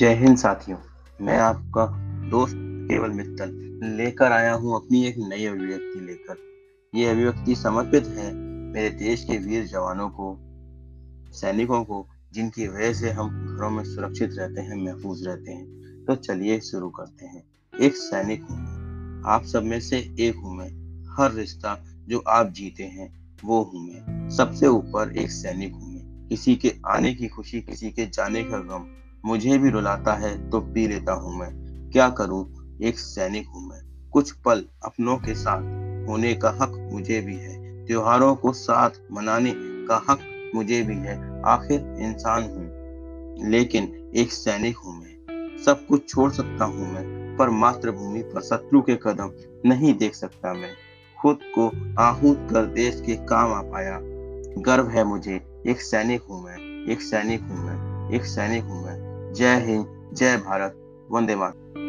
जय हिंद साथियों। मैं आपका दोस्त केवल मित्तल लेकर आया हूँ अपनी एक नई अभिव्यक्ति लेकर। ये अभिव्यक्ति समर्पित है मेरे देश के वीर जवानों को, सैनिकों को, जिनकी वजह से हम घरों में सुरक्षित रहते हैं, महफूज रहते हैं। तो चलिए शुरू करते हैं। एक सैनिक हूँ आप सब में से एक हूँ मैं। हर रिश्ता जो आप जीते हैं, वो हूँ मैं। सबसे ऊपर एक सैनिक हूँ मैं। किसी के आने की खुशी, किसी के जाने का गम मुझे भी रुलाता है तो पी लेता हूँ मैं। क्या करूँ? एक सैनिक हूँ मैं। कुछ पल अपनों के साथ होने का हक मुझे भी है। त्योहारों को साथ मनाने का हक मुझे भी है। आखिर इंसान हूँ, लेकिन एक सैनिक हूँ मैं। सब कुछ छोड़ सकता हूँ मैं, पर मातृभूमि पर शत्रु के कदम नहीं देख सकता मैं। खुद को आहूत कर देश के काम आ पाया। गर्व है मुझे। एक सैनिक हूँ मैं। एक सैनिक हूँ मैं। एक सैनिक हूँ मैं। जय हिंद जय भारत वंदे मातरम।